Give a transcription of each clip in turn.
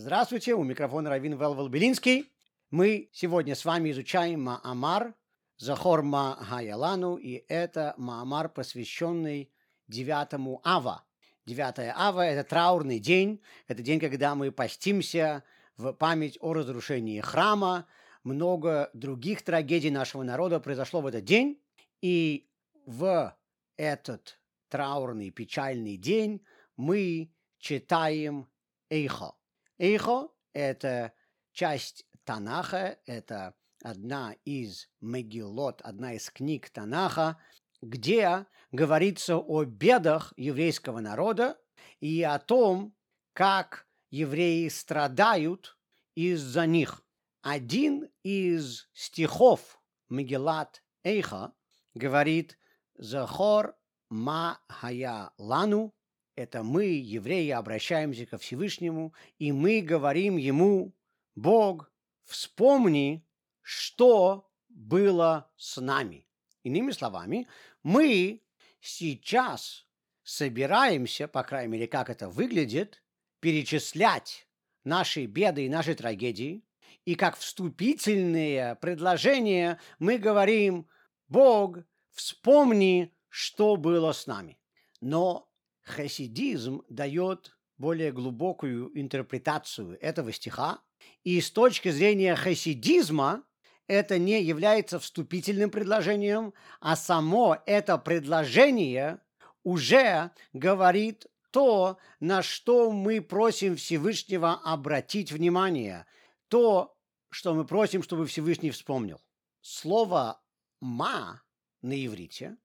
Здравствуйте, у микрофона Равин Велвел Белинский. Мы сегодня с вами изучаем Маамар Захор Хаялану, и это Маамар, посвященный 9 Ава. 9 Ава – это траурный день, это день, когда мы постимся в память о разрушении храма. Много других трагедий нашего народа произошло в этот день, и в этот траурный, печальный день мы читаем Эйхо. Эйхо – это часть Танаха, это одна из Мегилот, одна из книг Танаха, где говорится о бедах еврейского народа и о том, как евреи страдают из-за них. Один из стихов Мегилат Эйха говорит «Захор ма хая лану» это мы, евреи, обращаемся ко Всевышнему, и мы говорим ему, Бог, вспомни, что было с нами. Иными словами, мы сейчас собираемся, по крайней мере, как это выглядит, перечислять наши беды и наши трагедии, и как вступительные предложения мы говорим, Бог, вспомни, что было с нами. Но хасидизм дает более глубокую интерпретацию этого стиха, и с точки зрения хасидизма это не является вступительным предложением, а само это предложение уже говорит то, на что мы просим Всевышнего обратить внимание, то, что мы просим, чтобы Всевышний вспомнил. Слово «ма» на иврите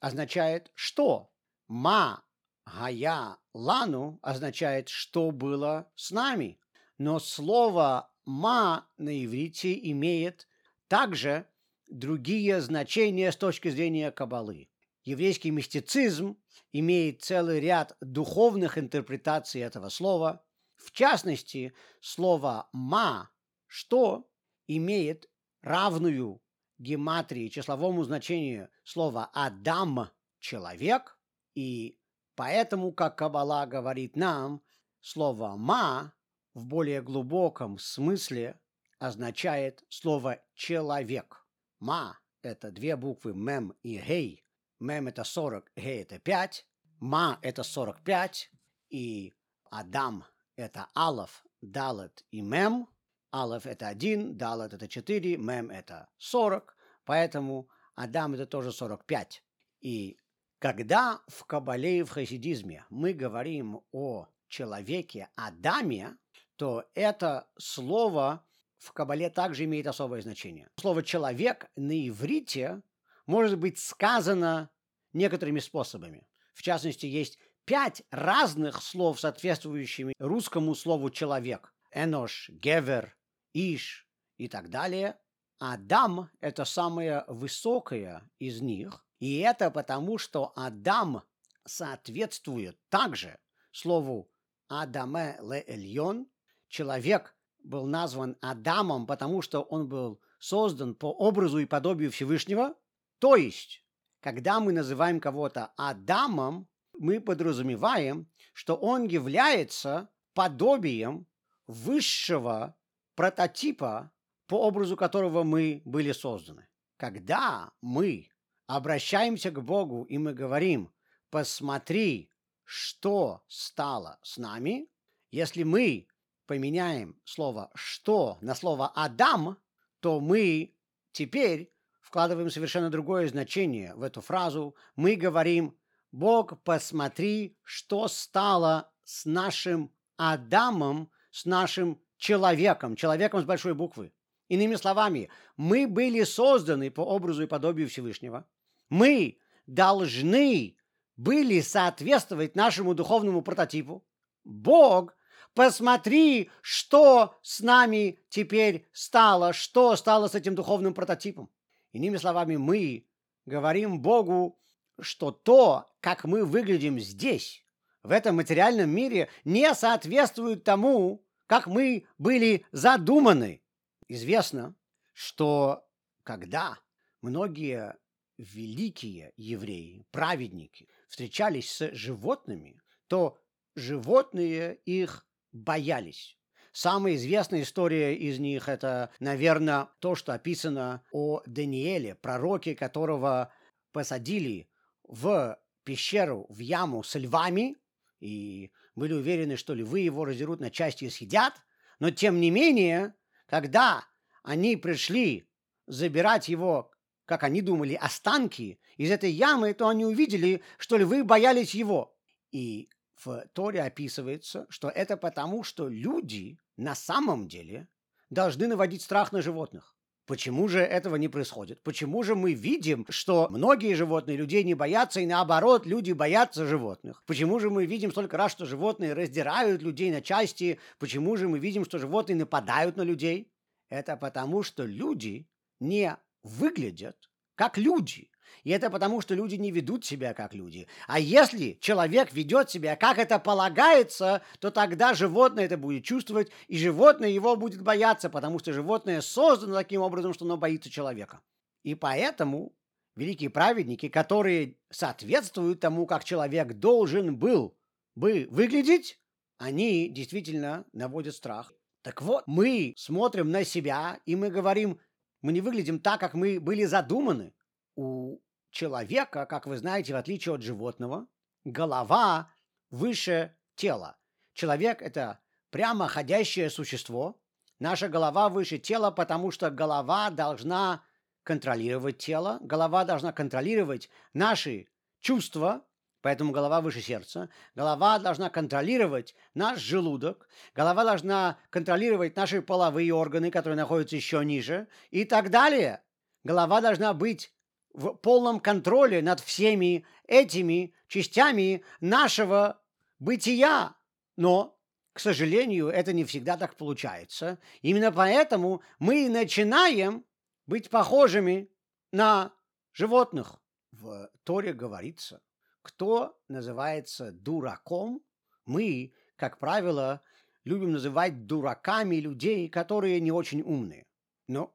означает «что». «Ма» Гая лану означает «что было с нами», но слово «ма» на иврите имеет также другие значения с точки зрения Кабалы. Еврейский мистицизм имеет целый ряд духовных интерпретаций этого слова. В частности, слово «ма» «что» имеет равную гематрии, числовому значению слова «адам» – «человек» и Поэтому, как Каббала говорит нам, слово «ма» в более глубоком смысле означает слово «человек». «Ма» – это две буквы «мем» и «гей». «Мем» – это 40, «гей» – это 5. «Ма» – это 45. И «адам» – это «алов», «далет» и «мем». «Алов» – это 1, «далет» – это 4, «мем» – это 40. Поэтому «адам» – это тоже 45. И когда в Кабале и в хасидизме мы говорим о человеке Адаме, то это слово в Кабале также имеет особое значение. Слово «человек» на иврите может быть сказано некоторыми способами. В частности, есть пять разных слов, соответствующими русскому слову «человек». Энош, Гевер, Иш и так далее. Адам – это самое высокое из них – и это потому, что Адам соответствует также слову Адаме ле Эльон. Человек был назван Адамом, потому что он был создан по образу и подобию Всевышнего. То есть, когда мы называем кого-то Адамом, мы подразумеваем, что он является подобием высшего прототипа, по образу которого мы были созданы. Когда мы обращаемся к Богу, и мы говорим, посмотри, что стало с нами, если мы поменяем слово «что» на слово «Адам», то мы теперь вкладываем совершенно другое значение в эту фразу. Мы говорим «Бог, посмотри, что стало с нашим Адамом, с нашим человеком, человеком с большой буквы». Иными словами, мы были созданы по образу и подобию Всевышнего. Мы должны были соответствовать нашему духовному прототипу. Бог, посмотри, что с нами теперь стало, что стало с этим духовным прототипом. Иными словами, мы говорим Богу, что то, как мы выглядим здесь, в этом материальном мире, не соответствует тому, как мы были задуманы известно, что когда многие великие евреи, праведники, встречались с животными, то животные их боялись. самая известная история из них – это, наверное, то, что описано о Даниэле, пророке, которого посадили в пещеру, в яму с львами, и были уверены, что львы его раздерут на части и съедят. Но, тем не менее, когда они пришли забирать его, как они думали, останки из этой ямы, то они увидели, что львы боялись его. И в Торе описывается, что это потому, что люди на самом деле должны наводить страх на животных. Почему же этого не происходит? Почему же мы видим, что многие животные людей не боятся, и наоборот, люди боятся животных? Почему же мы видим столько раз, что животные раздирают людей на части? Почему же мы видим, что животные нападают на людей? Это потому, что люди не выглядят как люди. И это потому, что люди не ведут себя как люди. А если человек ведет себя, как это полагается, то тогда животное это будет чувствовать, и животное его будет бояться, потому что животное создано таким образом, что оно боится человека. И поэтому великие праведники, которые соответствуют тому, как человек должен был бы выглядеть, они действительно наводят страх. Так вот, мы смотрим на себя, и мы говорим, мы не выглядим так, как мы были задуманы. У человека, как вы знаете, в отличие от животного, голова выше тела. Человек – это прямо ходящее существо. Наша голова выше тела, потому что голова должна контролировать тело, голова должна контролировать наши чувства, поэтому голова выше сердца. Голова должна контролировать наш желудок, голова должна контролировать наши половые органы, которые находятся еще ниже, и так далее. Голова должна быть в полном контроле над всеми этими частями нашего бытия. Но, к сожалению, это не всегда так получается. Именно поэтому мы начинаем быть похожими на животных. В Торе говорится, кто называется дураком, мы, как правило, любим называть дураками людей, которые не очень умные. Но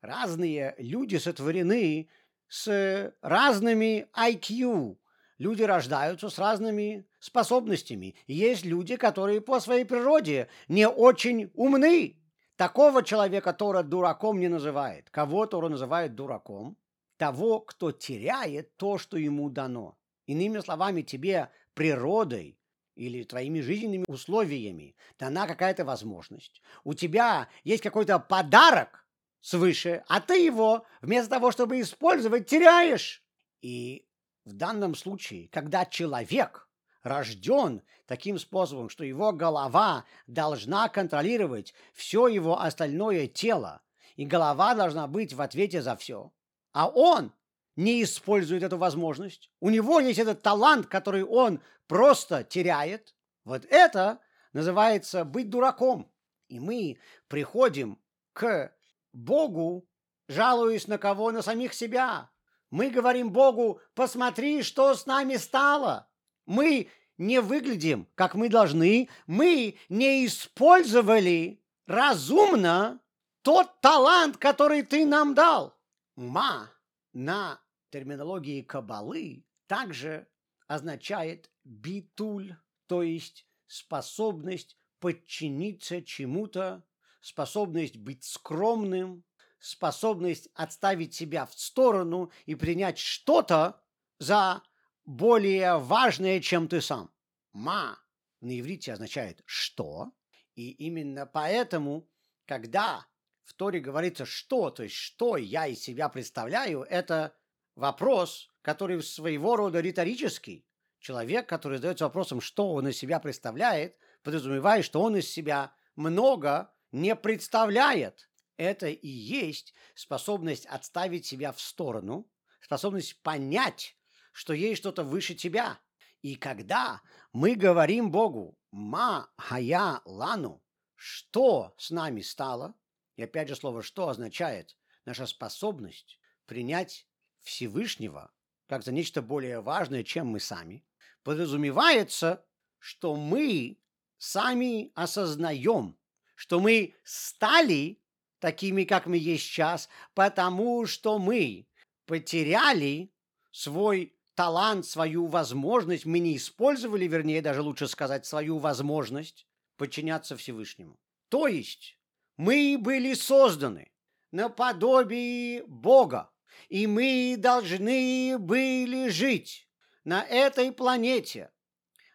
разные люди сотворены с разными IQ. Люди рождаются с разными способностями. Есть люди, которые по своей природе не очень умны. Такого человека Тора дураком не называет. Кого Тора называет дураком? Того, кто теряет то, что ему дано. Иными словами, тебе природой или твоими жизненными условиями дана какая-то возможность. У тебя есть какой-то подарок, свыше, а ты его вместо того, чтобы использовать, теряешь. И в данном случае, когда человек рожден таким способом, что его голова должна контролировать все его остальное тело, и голова должна быть в ответе за все, а он не использует эту возможность, у него есть этот талант, который он просто теряет, вот это называется быть дураком. И мы приходим к Богу, жалуясь на кого? На самих себя. Мы говорим Богу, посмотри, что с нами стало. Мы не выглядим, как мы должны. Мы не использовали разумно тот талант, который ты нам дал. Ма на терминологии кабалы также означает битуль, то есть способность подчиниться чему-то способность быть скромным, способность отставить себя в сторону и принять что-то за более важное, чем ты сам. Ма на иврите означает «что», и именно поэтому, когда в Торе говорится «что», то есть «что я из себя представляю», это вопрос, который своего рода риторический. Человек, который задается вопросом, что он из себя представляет, подразумевает, что он из себя много не представляет. Это и есть способность отставить себя в сторону, способность понять, что есть что-то выше тебя. И когда мы говорим Богу «ма хая лану», что с нами стало, и опять же слово «что» означает наша способность принять Всевышнего как за нечто более важное, чем мы сами, подразумевается, что мы сами осознаем, что мы стали такими, как мы есть сейчас, потому что мы потеряли свой талант, свою возможность, мы не использовали, вернее, даже лучше сказать, свою возможность подчиняться Всевышнему. То есть мы были созданы наподобие Бога, и мы должны были жить на этой планете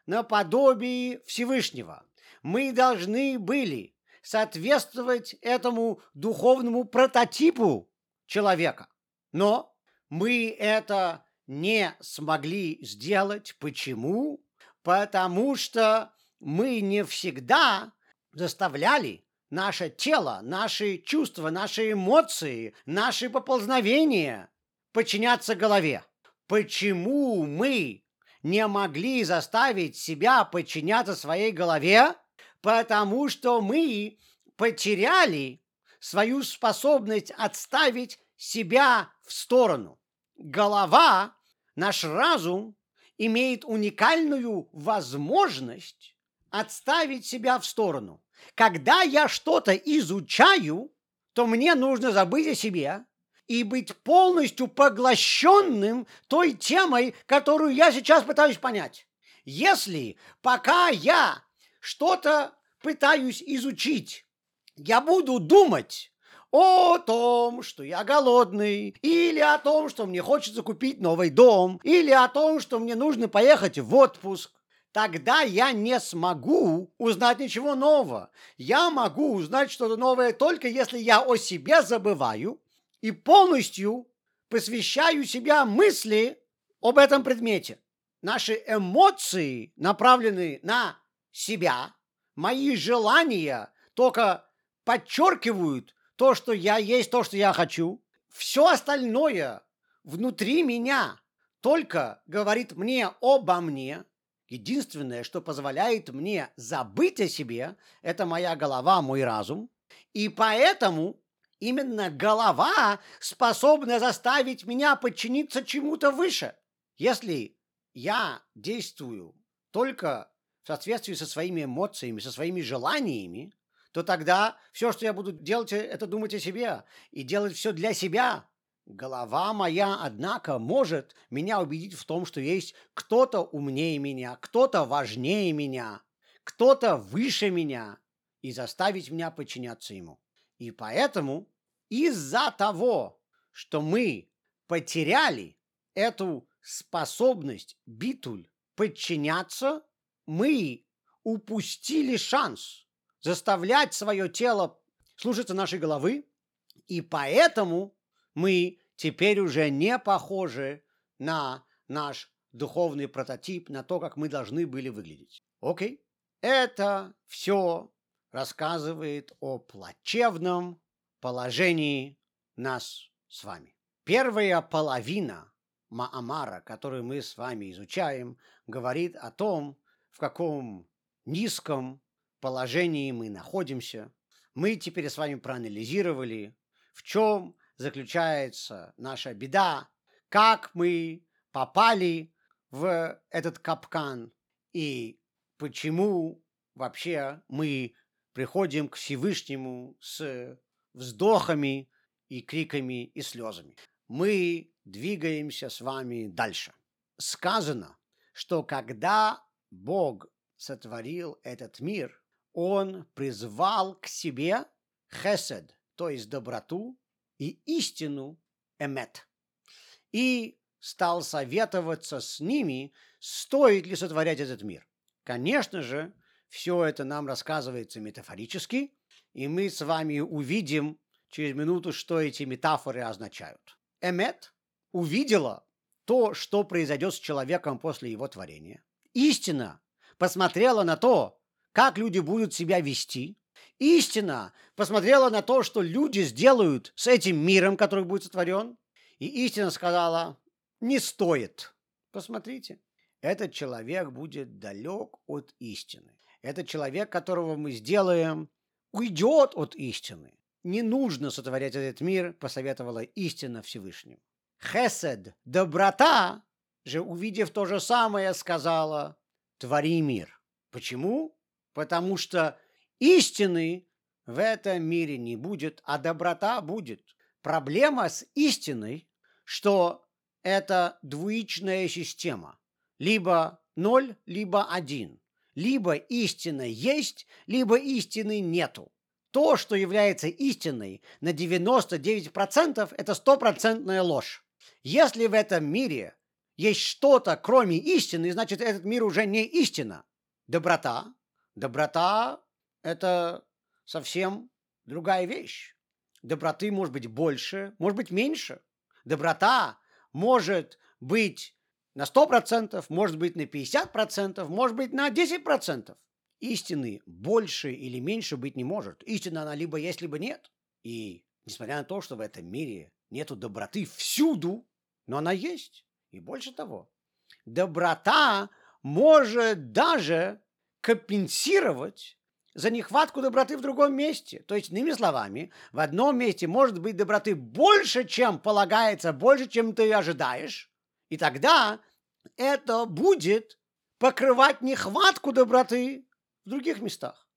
наподобие Всевышнего. Мы должны были соответствовать этому духовному прототипу человека. Но мы это не смогли сделать. Почему? Потому что мы не всегда заставляли наше тело, наши чувства, наши эмоции, наши поползновения подчиняться голове. Почему мы не могли заставить себя подчиняться своей голове? Потому что мы потеряли свою способность отставить себя в сторону. Голова, наш разум, имеет уникальную возможность отставить себя в сторону. Когда я что-то изучаю, то мне нужно забыть о себе и быть полностью поглощенным той темой, которую я сейчас пытаюсь понять. Если пока я что-то пытаюсь изучить, я буду думать о том, что я голодный, или о том, что мне хочется купить новый дом, или о том, что мне нужно поехать в отпуск, тогда я не смогу узнать ничего нового. Я могу узнать что-то новое только если я о себе забываю и полностью посвящаю себя мысли об этом предмете. Наши эмоции направлены на себя, мои желания только подчеркивают то, что я есть, то, что я хочу. Все остальное внутри меня только говорит мне обо мне. Единственное, что позволяет мне забыть о себе, это моя голова, мой разум. И поэтому именно голова способна заставить меня подчиниться чему-то выше. Если я действую только в соответствии со своими эмоциями, со своими желаниями, то тогда все, что я буду делать, это думать о себе и делать все для себя. Голова моя, однако, может меня убедить в том, что есть кто-то умнее меня, кто-то важнее меня, кто-то выше меня, и заставить меня подчиняться ему. И поэтому из-за того, что мы потеряли эту способность битуль подчиняться, мы упустили шанс – заставлять свое тело слушаться нашей головы, и поэтому мы теперь уже не похожи на наш духовный прототип, на то, как мы должны были выглядеть. Окей? Это все рассказывает о плачевном положении нас с вами. Первая половина Маамара, которую мы с вами изучаем, говорит о том, в каком низком положении мы находимся. Мы теперь с вами проанализировали, в чем заключается наша беда, как мы попали в этот капкан и почему вообще мы приходим к Всевышнему с вздохами и криками и слезами. Мы двигаемся с вами дальше. Сказано, что когда Бог сотворил этот мир, он призвал к себе хесед, то есть доброту, и истину эмет. И стал советоваться с ними, стоит ли сотворять этот мир. Конечно же, все это нам рассказывается метафорически, и мы с вами увидим через минуту, что эти метафоры означают. Эмет увидела то, что произойдет с человеком после его творения. Истина посмотрела на то, как люди будут себя вести. Истина посмотрела на то, что люди сделают с этим миром, который будет сотворен. И истина сказала, не стоит. Посмотрите, этот человек будет далек от истины. Этот человек, которого мы сделаем, уйдет от истины. Не нужно сотворять этот мир, посоветовала истина Всевышнему. Хесед, доброта, же, увидев то же самое, сказала, твори мир. Почему? потому что истины в этом мире не будет, а доброта будет. Проблема с истиной, что это двуичная система. Либо ноль, либо один. Либо истина есть, либо истины нету. то, что является истиной на 99%, это стопроцентная ложь. Если в этом мире есть что-то, кроме истины, значит, этот мир уже не истина. Доброта. Доброта – это совсем другая вещь. Доброты может быть больше, может быть меньше. Доброта может быть на 100%, может быть на 50%, может быть на 10%. Истины больше или меньше быть не может. Истина она либо есть, либо нет. И несмотря на то, что в этом мире нету доброты всюду, но она есть. И больше того, доброта может даже компенсировать за нехватку доброты в другом месте. То есть, иными словами, в одном месте может быть доброты больше, чем полагается, больше, чем ты ожидаешь. И тогда это будет покрывать нехватку доброты в других местах.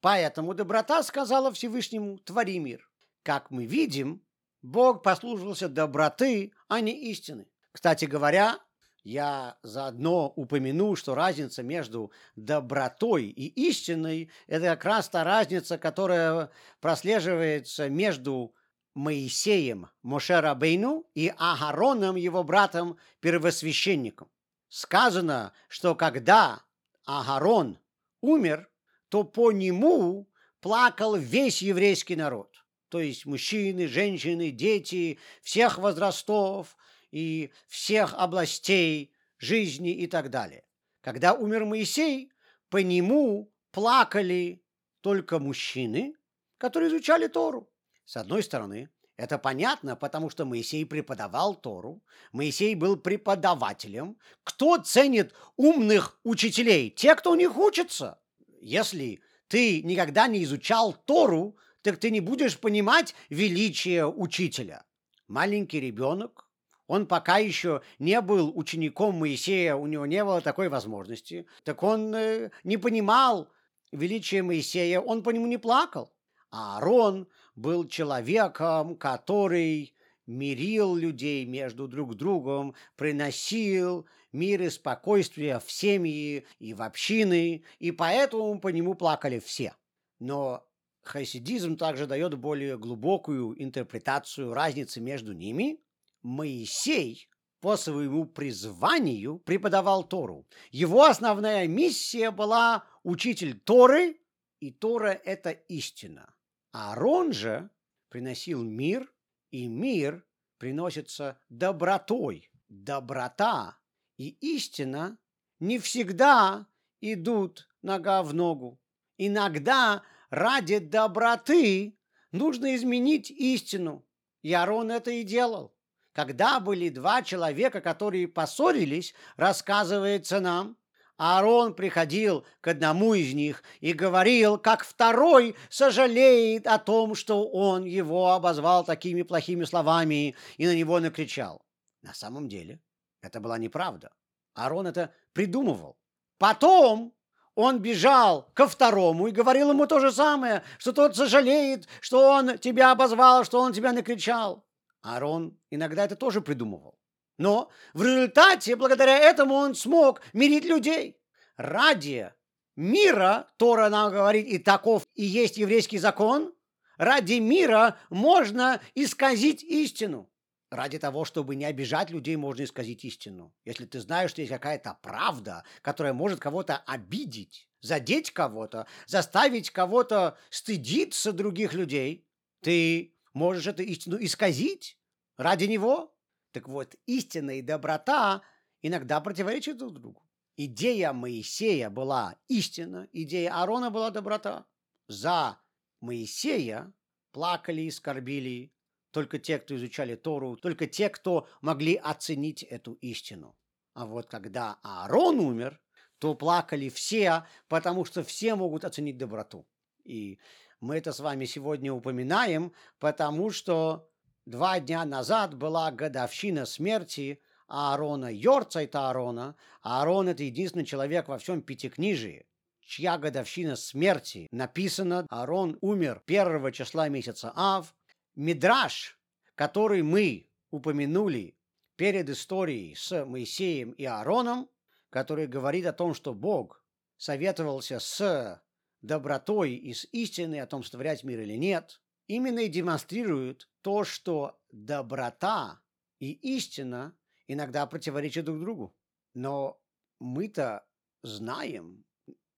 Поэтому доброта сказала Всевышнему «твори мир». Как мы видим, Бог послужился доброты, а не истины. Кстати говоря, я заодно упомяну, что разница между добротой и истиной – это как раз та разница, которая прослеживается между Моисеем Мошерабейну и Агароном, его братом, первосвященником. Сказано, что когда Агарон умер, то по нему плакал весь еврейский народ. То есть мужчины, женщины, дети всех возрастов, и всех областей жизни и так далее. Когда умер Моисей, по нему плакали только мужчины, которые изучали Тору. С одной стороны, это понятно, потому что Моисей преподавал Тору, Моисей был преподавателем. Кто ценит умных учителей? Те, кто у них учится. Если ты никогда не изучал Тору, так ты не будешь понимать величие учителя. Маленький ребенок он пока еще не был учеником Моисея, у него не было такой возможности, так он э, не понимал величия Моисея, он по нему не плакал. А Аарон был человеком, который мирил людей между друг другом, приносил мир и спокойствие в семьи и в общины, и поэтому по нему плакали все. Но хасидизм также дает более глубокую интерпретацию разницы между ними – Моисей по своему призванию преподавал Тору. Его основная миссия была учитель Торы, и Тора – это истина. Аарон же приносил мир, и мир приносится добротой. Доброта и истина не всегда идут нога в ногу. Иногда ради доброты нужно изменить истину. И Аарон это и делал. Когда были два человека, которые поссорились, рассказывается нам, Аарон приходил к одному из них и говорил, как второй сожалеет о том, что он его обозвал такими плохими словами и на него накричал. На самом деле это была неправда. Аарон это придумывал. Потом он бежал ко второму и говорил ему то же самое, что тот сожалеет, что он тебя обозвал, что он тебя накричал. Аарон иногда это тоже придумывал. Но в результате, благодаря этому, он смог мирить людей. Ради мира, Тора нам говорит, и таков и есть еврейский закон, ради мира можно исказить истину. Ради того, чтобы не обижать людей, можно исказить истину. Если ты знаешь, что есть какая-то правда, которая может кого-то обидеть, задеть кого-то, заставить кого-то стыдиться других людей, ты можешь эту истину исказить ради него. Так вот, истина и доброта иногда противоречат друг другу. Идея Моисея была истина, идея Аарона была доброта. За Моисея плакали и скорбили только те, кто изучали Тору, только те, кто могли оценить эту истину. А вот когда Аарон умер, то плакали все, потому что все могут оценить доброту. И мы это с вами сегодня упоминаем, потому что два дня назад была годовщина смерти Аарона, Йорцайта Аарона. Аарон – это единственный человек во всем Пятикнижии, чья годовщина смерти написана. Аарон умер первого числа месяца Ав. Мидраш, который мы упомянули перед историей с Моисеем и Аароном, который говорит о том, что Бог советовался с добротой и с истиной о том, сотворять мир или нет, именно и демонстрирует то, что доброта и истина иногда противоречат друг другу. Но мы-то знаем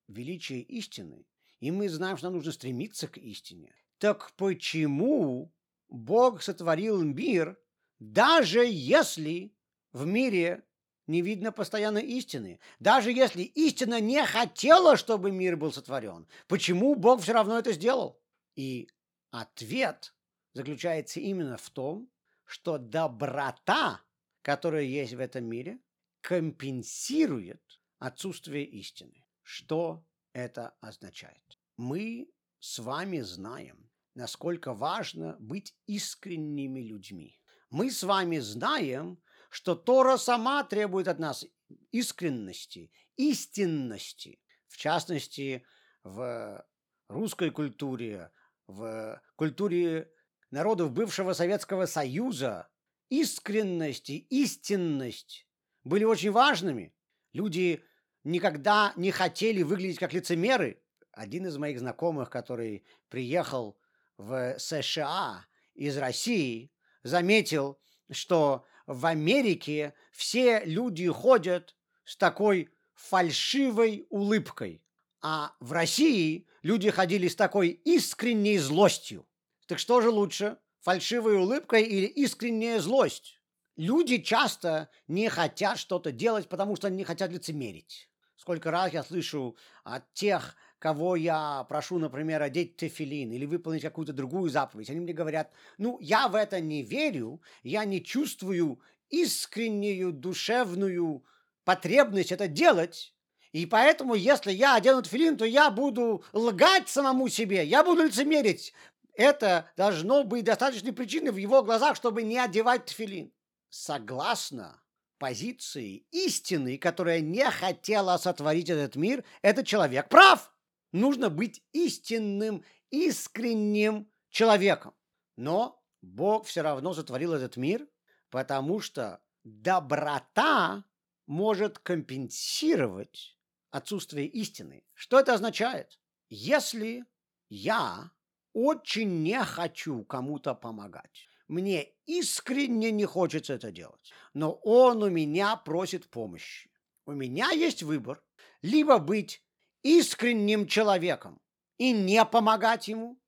величие истины, и мы знаем, что нам нужно стремиться к истине. Так почему Бог сотворил мир, даже если в мире не видно постоянно истины. Даже если истина не хотела, чтобы мир был сотворен, почему Бог все равно это сделал? И ответ заключается именно в том, что доброта, которая есть в этом мире, компенсирует отсутствие истины. Что это означает? Мы с вами знаем, насколько важно быть искренними людьми. Мы с вами знаем, что Тора сама требует от нас искренности, истинности. В частности, в русской культуре, в культуре народов бывшего Советского Союза искренность и истинность были очень важными. Люди никогда не хотели выглядеть как лицемеры. Один из моих знакомых, который приехал в США из России, заметил, что в Америке все люди ходят с такой фальшивой улыбкой, а в России люди ходили с такой искренней злостью. Так что же лучше, фальшивая улыбка или искренняя злость? Люди часто не хотят что-то делать, потому что они не хотят лицемерить. Сколько раз я слышу от тех, кого я прошу, например, одеть тефилин или выполнить какую-то другую заповедь, они мне говорят, ну, я в это не верю, я не чувствую искреннюю душевную потребность это делать, и поэтому, если я одену тфилин, то я буду лгать самому себе, я буду лицемерить. Это должно быть достаточной причиной в его глазах, чтобы не одевать тфилин. Согласно позиции истины, которая не хотела сотворить этот мир, этот человек прав нужно быть истинным, искренним человеком. Но Бог все равно сотворил этот мир, потому что доброта может компенсировать отсутствие истины. Что это означает? Если я очень не хочу кому-то помогать, мне искренне не хочется это делать, но он у меня просит помощи. У меня есть выбор либо быть искренним человеком и не помогать ему,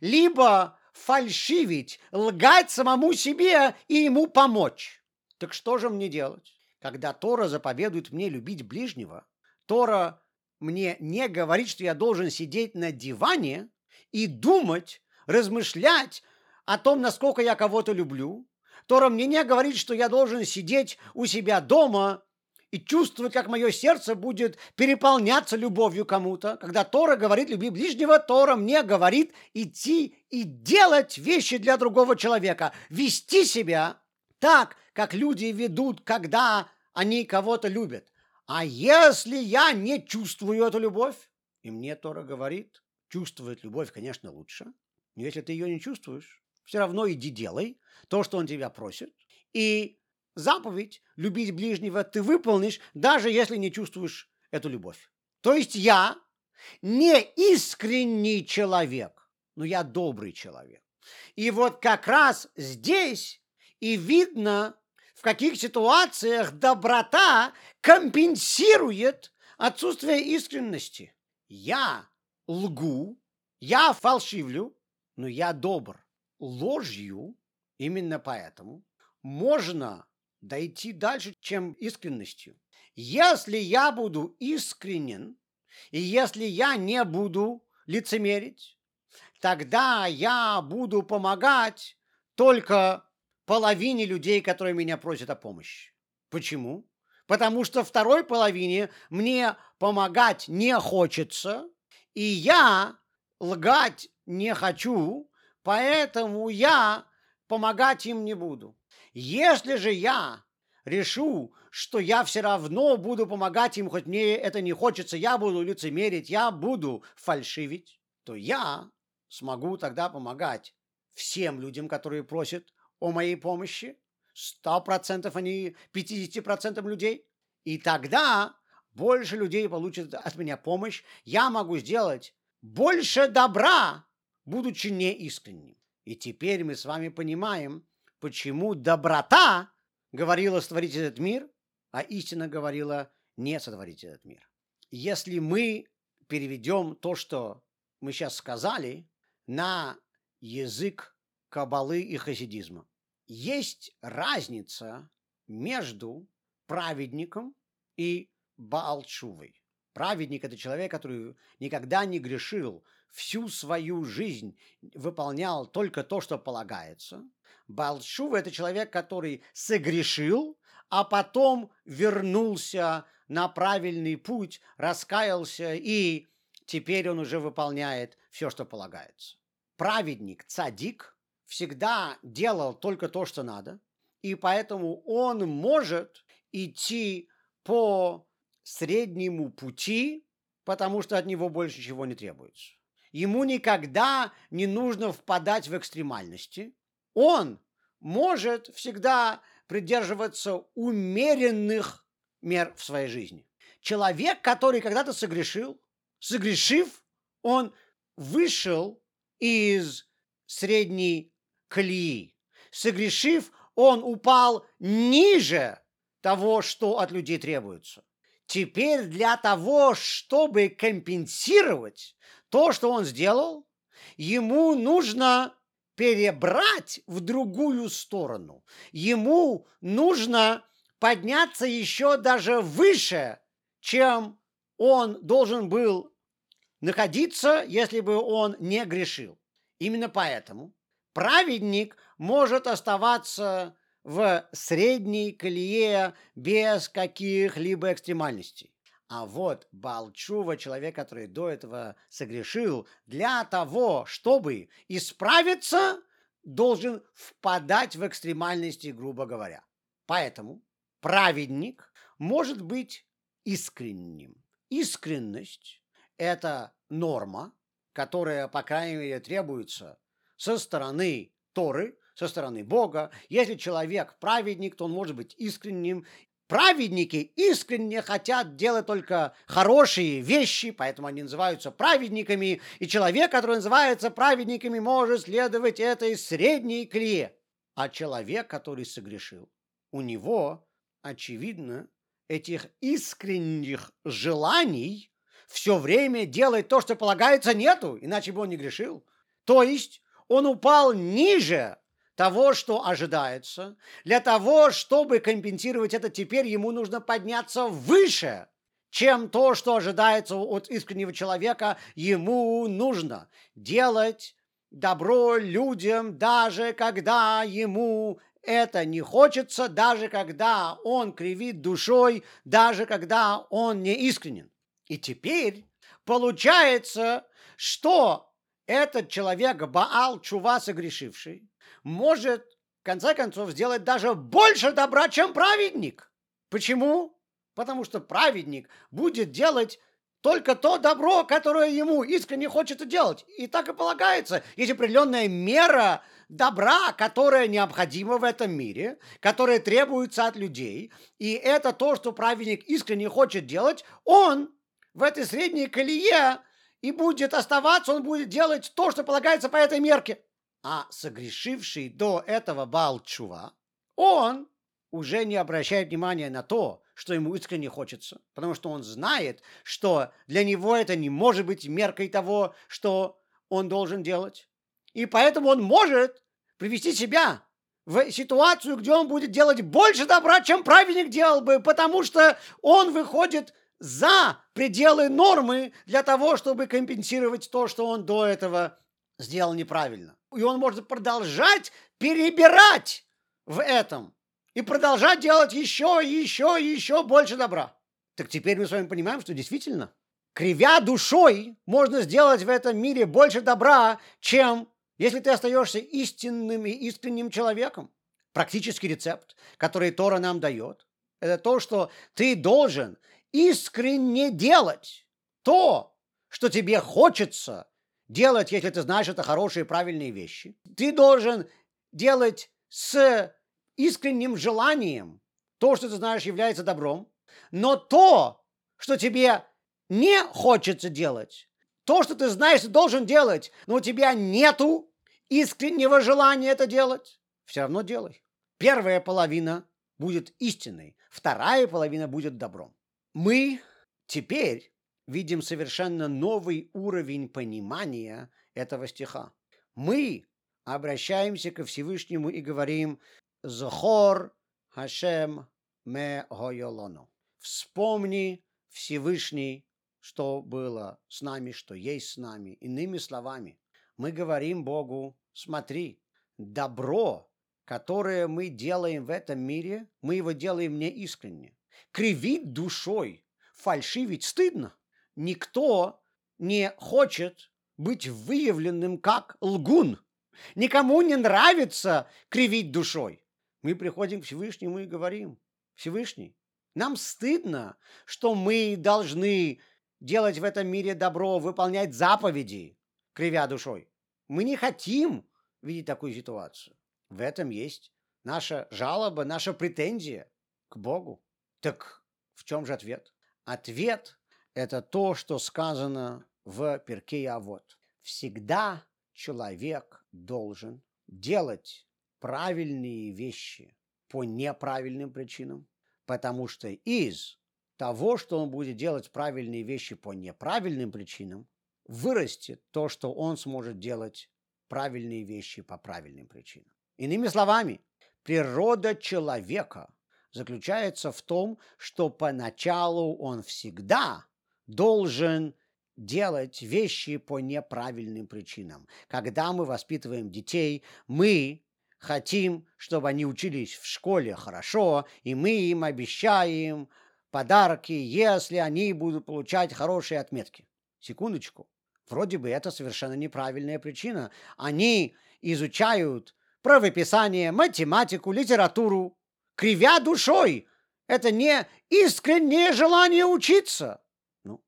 либо фальшивить, лгать самому себе и ему помочь. Так что же мне делать? Когда Тора заповедует мне любить ближнего, Тора мне не говорит, что я должен сидеть на диване и думать, размышлять о том, насколько я кого-то люблю. Тора мне не говорит, что я должен сидеть у себя дома и чувствовать, как мое сердце будет переполняться любовью кому-то. Когда Тора говорит «люби ближнего», Тора мне говорит идти и делать вещи для другого человека, вести себя так, как люди ведут, когда они кого-то любят. А если я не чувствую эту любовь, и мне Тора говорит, чувствовать любовь, конечно, лучше, но если ты ее не чувствуешь, все равно иди делай то, что он тебя просит, и заповедь любить ближнего ты выполнишь, даже если не чувствуешь эту любовь. То есть я не искренний человек, но я добрый человек. И вот как раз здесь и видно, в каких ситуациях доброта компенсирует отсутствие искренности. Я лгу, я фальшивлю, но я добр. Ложью именно поэтому можно дойти дальше, чем искренностью. Если я буду искренен, и если я не буду лицемерить, тогда я буду помогать только половине людей, которые меня просят о помощи. Почему? Потому что второй половине мне помогать не хочется, и я лгать не хочу, поэтому я помогать им не буду. Если же я решу, что я все равно буду помогать им, хоть мне это не хочется, я буду лицемерить, я буду фальшивить, то я смогу тогда помогать всем людям, которые просят о моей помощи, сто процентов, а не 50% людей. И тогда больше людей получат от меня помощь. Я могу сделать больше добра, будучи неискренним. И теперь мы с вами понимаем, почему доброта говорила створить этот мир, а истина говорила не сотворить этот мир. Если мы переведем то, что мы сейчас сказали, на язык кабалы и хасидизма, есть разница между праведником и Баалчувой. Праведник – это человек, который никогда не грешил, всю свою жизнь выполнял только то, что полагается. Балшува – это человек, который согрешил, а потом вернулся на правильный путь, раскаялся, и теперь он уже выполняет все, что полагается. Праведник, цадик, всегда делал только то, что надо, и поэтому он может идти по среднему пути, потому что от него больше ничего не требуется. Ему никогда не нужно впадать в экстремальности. Он может всегда придерживаться умеренных мер в своей жизни. Человек, который когда-то согрешил, согрешив, он вышел из средней колеи. Согрешив, он упал ниже того, что от людей требуется. Теперь для того, чтобы компенсировать то, что он сделал, ему нужно перебрать в другую сторону. Ему нужно подняться еще даже выше, чем он должен был находиться, если бы он не грешил. Именно поэтому праведник может оставаться в средней колее без каких-либо экстремальностей. А вот Балчува, человек, который до этого согрешил, для того, чтобы исправиться, должен впадать в экстремальности, грубо говоря. Поэтому праведник может быть искренним. Искренность – это норма, которая, по крайней мере, требуется со стороны Торы, со стороны Бога. Если человек праведник, то он может быть искренним. Праведники искренне хотят делать только хорошие вещи, поэтому они называются праведниками. И человек, который называется праведниками, может следовать этой средней клее. А человек, который согрешил, у него, очевидно, этих искренних желаний все время делать то, что полагается, нету, иначе бы он не грешил. То есть он упал ниже того, что ожидается. Для того, чтобы компенсировать это, теперь ему нужно подняться выше, чем то, что ожидается от искреннего человека. Ему нужно делать добро людям, даже когда ему это не хочется, даже когда он кривит душой, даже когда он не искренен. И теперь получается, что этот человек, Баал, чува согрешивший, может, в конце концов, сделать даже больше добра, чем праведник. Почему? Потому что праведник будет делать только то добро, которое ему искренне хочется делать. И так и полагается. Есть определенная мера добра, которая необходима в этом мире, которая требуется от людей. И это то, что праведник искренне хочет делать. Он в этой средней колее и будет оставаться, он будет делать то, что полагается по этой мерке а согрешивший до этого Балчува, он уже не обращает внимания на то, что ему искренне хочется, потому что он знает, что для него это не может быть меркой того, что он должен делать. И поэтому он может привести себя в ситуацию, где он будет делать больше добра, чем праведник делал бы, потому что он выходит за пределы нормы для того, чтобы компенсировать то, что он до этого сделал неправильно и он может продолжать перебирать в этом и продолжать делать еще, еще, еще больше добра. Так теперь мы с вами понимаем, что действительно, кривя душой, можно сделать в этом мире больше добра, чем если ты остаешься истинным и искренним человеком. Практический рецепт, который Тора нам дает, это то, что ты должен искренне делать то, что тебе хочется делать, если ты знаешь, это хорошие, правильные вещи. Ты должен делать с искренним желанием то, что ты знаешь, является добром. Но то, что тебе не хочется делать, То, что ты знаешь, ты должен делать, но у тебя нету искреннего желания это делать, все равно делай. Первая половина будет истиной, вторая половина будет добром. Мы теперь видим совершенно новый уровень понимания этого стиха. Мы обращаемся ко Всевышнему и говорим «Захор Хашем ме гойолону». Вспомни Всевышний, что было с нами, что есть с нами. Иными словами, мы говорим Богу, смотри, добро, которое мы делаем в этом мире, мы его делаем не искренне. Кривить душой, фальшивить стыдно. Никто не хочет быть выявленным как лгун. Никому не нравится кривить душой. Мы приходим к Всевышнему и говорим, Всевышний, нам стыдно, что мы должны делать в этом мире добро, выполнять заповеди, кривя душой. Мы не хотим видеть такую ситуацию. В этом есть наша жалоба, наша претензия к Богу. Так в чем же ответ? Ответ – это то, что сказано в Перке Вот. Всегда человек должен делать правильные вещи по неправильным причинам, потому что из того, что он будет делать правильные вещи по неправильным причинам, вырастет то, что он сможет делать правильные вещи по правильным причинам. Иными словами, природа человека заключается в том, что поначалу он всегда должен делать вещи по неправильным причинам. Когда мы воспитываем детей, мы хотим, чтобы они учились в школе хорошо, и мы им обещаем подарки, если они будут получать хорошие отметки. Секундочку. Вроде бы это совершенно неправильная причина. Они изучают правописание, математику, литературу, кривя душой. Это не искреннее желание учиться. Ну,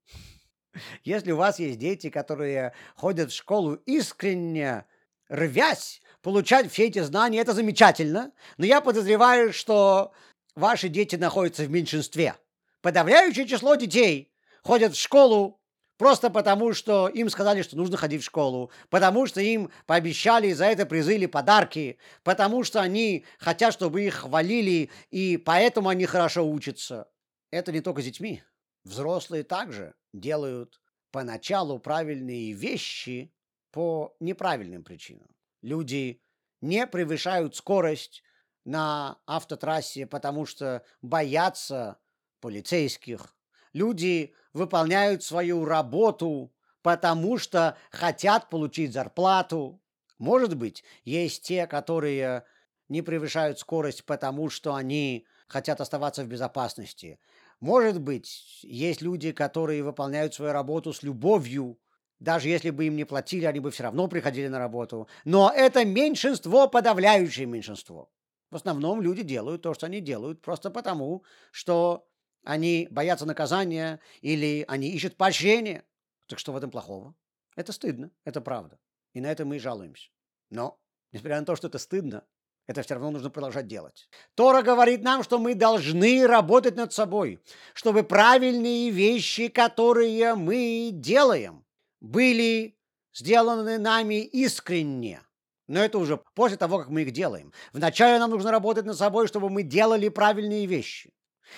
если у вас есть дети, которые ходят в школу искренне, рвясь получать все эти знания, это замечательно. Но я подозреваю, что ваши дети находятся в меньшинстве. Подавляющее число детей ходят в школу просто потому, что им сказали, что нужно ходить в школу, потому что им пообещали за это призы или подарки, потому что они хотят, чтобы их хвалили, и поэтому они хорошо учатся. Это не только с детьми. Взрослые также делают поначалу правильные вещи по неправильным причинам. Люди не превышают скорость на автотрассе, потому что боятся полицейских. Люди выполняют свою работу, потому что хотят получить зарплату. Может быть, есть те, которые не превышают скорость, потому что они хотят оставаться в безопасности. Может быть, есть люди, которые выполняют свою работу с любовью, даже если бы им не платили, они бы все равно приходили на работу. Но это меньшинство, подавляющее меньшинство. В основном люди делают то, что они делают, просто потому, что они боятся наказания или они ищут поощрения. Так что в этом плохого? Это стыдно, это правда. И на это мы и жалуемся. Но, несмотря на то, что это стыдно, это все равно нужно продолжать делать. Тора говорит нам, что мы должны работать над собой, чтобы правильные вещи, которые мы делаем, были сделаны нами искренне. Но это уже после того, как мы их делаем. Вначале нам нужно работать над собой, чтобы мы делали правильные вещи.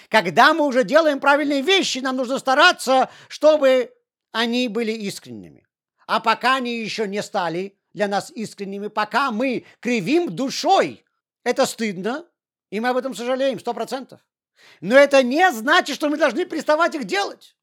Когда мы уже делаем правильные вещи, нам нужно стараться, чтобы они были искренними. А пока они еще не стали для нас искренними, пока мы кривим душой, это стыдно, и мы об этом сожалеем, сто процентов. Но это не значит, что мы должны приставать их делать.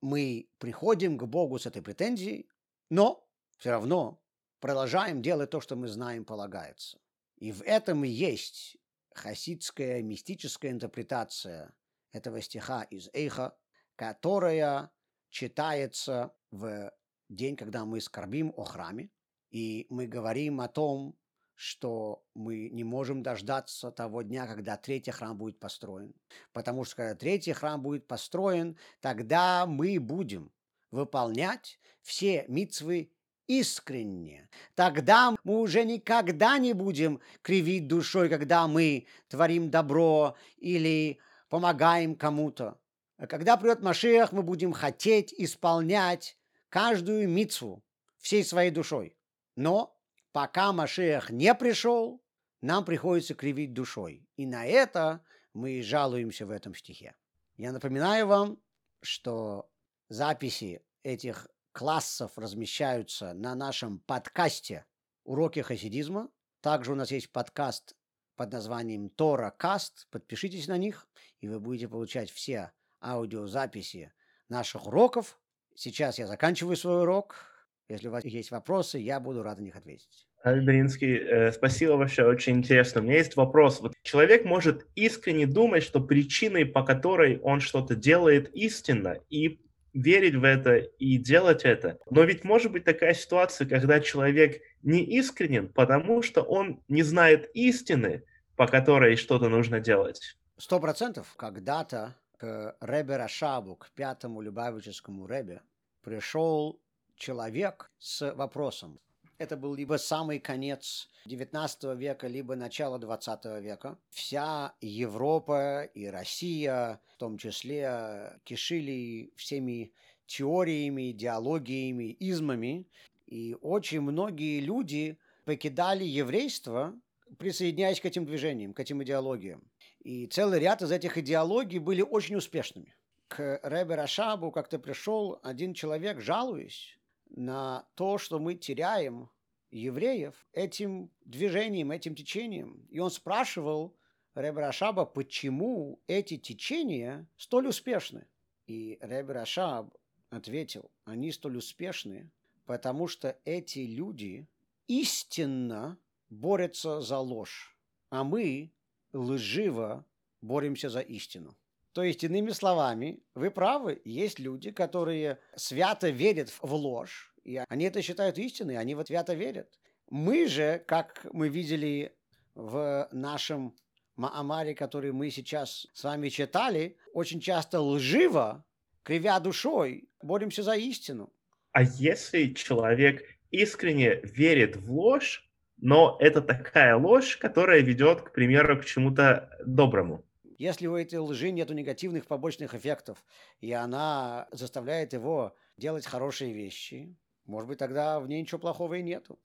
Мы приходим к Богу с этой претензией, но все равно продолжаем делать то, что мы знаем полагается. И в этом и есть хасидская мистическая интерпретация этого стиха из Эйха, которая читается в день, когда мы скорбим о храме, и мы говорим о том, что мы не можем дождаться того дня, когда третий храм будет построен. Потому что когда третий храм будет построен, тогда мы будем выполнять все митцвы искренне. Тогда мы уже никогда не будем кривить душой, когда мы творим добро или помогаем кому-то. А когда придет Машех, мы будем хотеть исполнять каждую мицу всей своей душой. Но пока Машех не пришел, нам приходится кривить душой. И на это мы жалуемся в этом стихе. Я напоминаю вам, что записи этих классов размещаются на нашем подкасте «Уроки хасидизма». Также у нас есть подкаст под названием Тора Каст. Подпишитесь на них, и вы будете получать все аудиозаписи наших уроков. Сейчас я заканчиваю свой урок. Если у вас есть вопросы, я буду рад на них ответить. Альбринский, э, спасибо большое, очень интересно. У меня есть вопрос. Вот человек может искренне думать, что причиной, по которой он что-то делает, истинно, и верить в это и делать это. Но ведь может быть такая ситуация, когда человек не искренен, потому что он не знает истины, по которой что-то нужно делать. Сто процентов. Когда-то к Ребе Рашабу, к пятому Любавическому Ребе, пришел человек с вопросом. Это был либо самый конец XIX века, либо начало XX века. Вся Европа и Россия, в том числе, кишили всеми теориями, идеологиями, измами. И очень многие люди покидали еврейство, присоединяясь к этим движениям, к этим идеологиям. И целый ряд из этих идеологий были очень успешными. К Ребе Рашабу как-то пришел один человек, жалуясь, на то, что мы теряем евреев этим движением, этим течением. И он спрашивал Ребе Рашаба, почему эти течения столь успешны. И Ребе Рашаб ответил, они столь успешны, потому что эти люди истинно борются за ложь, а мы лживо боремся за истину. То есть, иными словами, вы правы, есть люди, которые свято верят в ложь, и они это считают истиной, они вот свято верят. Мы же, как мы видели в нашем Маамаре, который мы сейчас с вами читали, очень часто лживо, кривя душой, боремся за истину. А если человек искренне верит в ложь, но это такая ложь, которая ведет, к примеру, к чему-то доброму? Если у этой лжи нет негативных побочных эффектов, и она заставляет его делать хорошие вещи, может быть, тогда в ней ничего плохого и нету.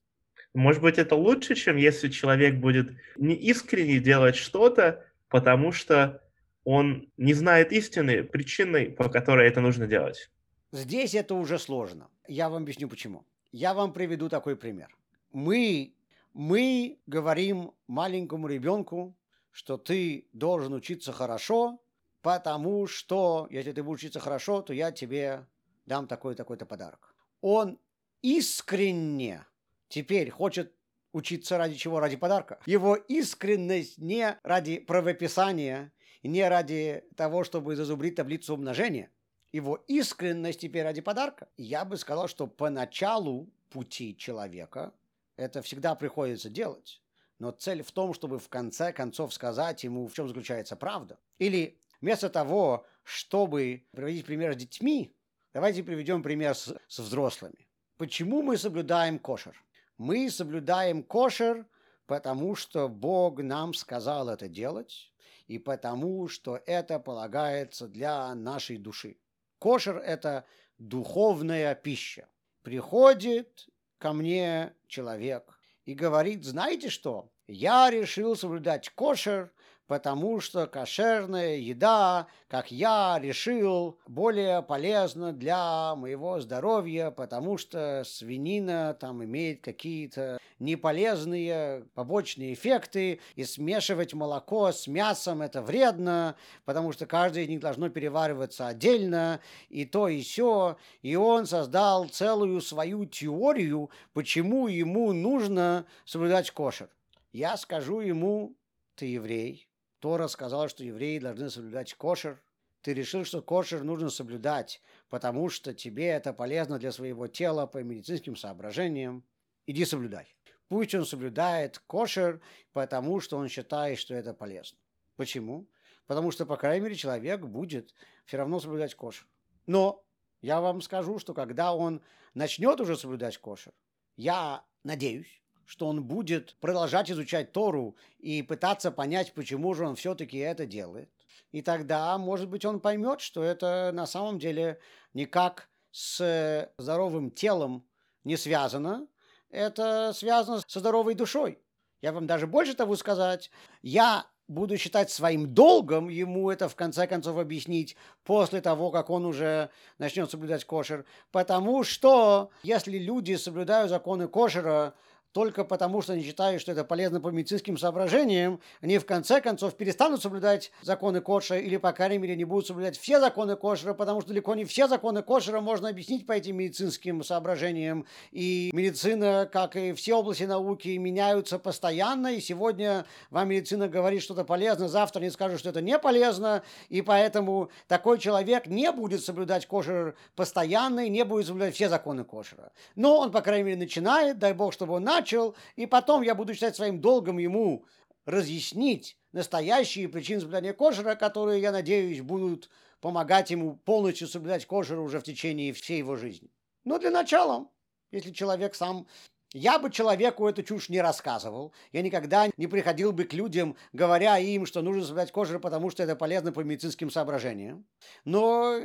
Может быть, это лучше, чем если человек будет не искренне делать что-то, потому что он не знает истины, причины, по которой это нужно делать. Здесь это уже сложно. Я вам объясню почему. Я вам приведу такой пример. Мы, мы говорим маленькому ребенку, что ты должен учиться хорошо, потому что если ты будешь учиться хорошо, то я тебе дам такой-такой-то подарок. Он искренне теперь хочет учиться ради чего? Ради подарка. Его искренность не ради правописания, не ради того, чтобы зазубрить таблицу умножения. Его искренность теперь ради подарка. Я бы сказал, что по началу пути человека это всегда приходится делать. Но цель в том, чтобы в конце концов сказать ему, в чем заключается правда. Или вместо того, чтобы приводить пример с детьми, давайте приведем пример с, с взрослыми. Почему мы соблюдаем кошер? Мы соблюдаем кошер, потому что Бог нам сказал это делать, и потому что это полагается для нашей души. Кошер – это духовная пища. Приходит ко мне человек и говорит, знаете что, я решил соблюдать кошер, потому что кошерная еда, как я решил, более полезна для моего здоровья, потому что свинина там имеет какие-то неполезные побочные эффекты, и смешивать молоко с мясом это вредно, потому что каждое из них должно перевариваться отдельно, и то, и все. И он создал целую свою теорию, почему ему нужно соблюдать кошер. Я скажу ему, ты еврей, Тора сказала, что евреи должны соблюдать кошер. Ты решил, что кошер нужно соблюдать, потому что тебе это полезно для своего тела по медицинским соображениям. Иди соблюдай. Пусть он соблюдает кошер, потому что он считает, что это полезно. Почему? Потому что, по крайней мере, человек будет все равно соблюдать кошер. Но я вам скажу, что когда он начнет уже соблюдать кошер, я надеюсь, что он будет продолжать изучать Тору и пытаться понять, почему же он все-таки это делает. И тогда, может быть, он поймет, что это на самом деле никак с здоровым телом не связано, это связано со здоровой душой. Я вам даже больше того сказать, я буду считать своим долгом ему это в конце концов объяснить после того, как он уже начнет соблюдать кошер. Потому что если люди соблюдают законы кошера, только потому, что они считают, что это полезно по медицинским соображениям, они в конце концов перестанут соблюдать законы кошера или, по крайней мере, не будут соблюдать все законы кошера, потому что далеко не все законы кошера можно объяснить по этим медицинским соображениям. И медицина, как и все области науки, меняются постоянно, и сегодня вам медицина говорит что-то полезно, завтра они скажут, что это не полезно, и поэтому такой человек не будет соблюдать кошер постоянно и не будет соблюдать все законы кошера. Но он, по крайней мере, начинает, дай бог, чтобы он начал, начал, и потом я буду считать своим долгом ему разъяснить настоящие причины соблюдения кошера, которые, я надеюсь, будут помогать ему полностью соблюдать кошер уже в течение всей его жизни. Но для начала, если человек сам я бы человеку эту чушь не рассказывал. Я никогда не приходил бы к людям, говоря им, что нужно соблюдать кожу, потому что это полезно по медицинским соображениям. Но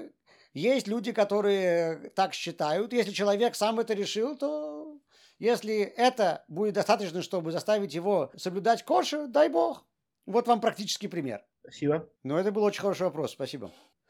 есть люди, которые так считают. Если человек сам это решил, то если это будет достаточно, чтобы заставить его соблюдать кошер, дай бог. Вот вам практический пример. Спасибо. Но это был очень хороший вопрос. Спасибо.